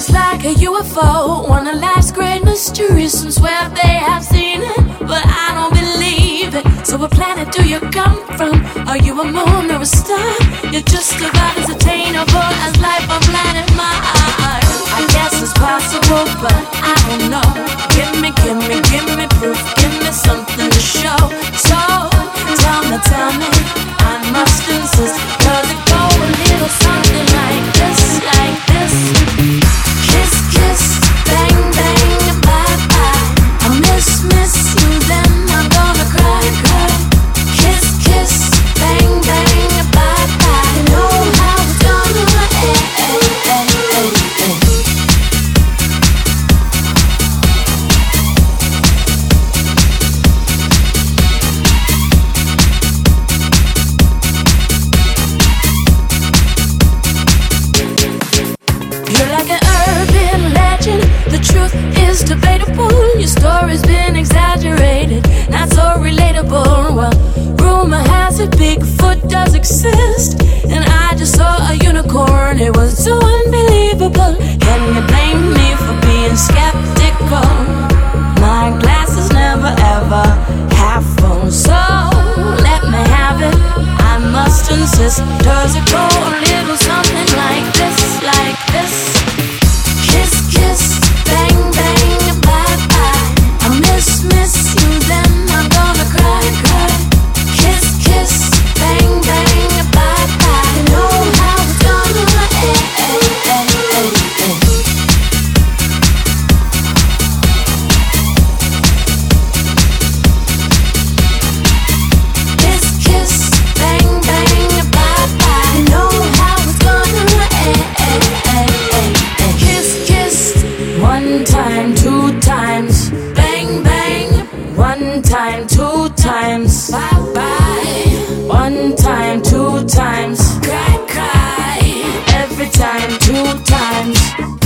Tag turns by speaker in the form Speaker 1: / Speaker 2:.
Speaker 1: just like a UFO, one of life's great mysteries. And swear they have seen it, but I don't believe it. So, what planet do you come from? Are you a moon or a star? You're just about as attainable as life on planet Mars. I guess it's possible, but I don't know. it's debatable. Your story's been exaggerated, not so relatable. Well, rumor has it Bigfoot does exist, and I just saw a unicorn. It was so unbelievable. Can you blame me for being skeptical? My glass is never ever half full, so let me have it. I must insist. Does it go a little something like this, like this? two times. Bye bye. One time, two times. Cry, cry. Every time, two times.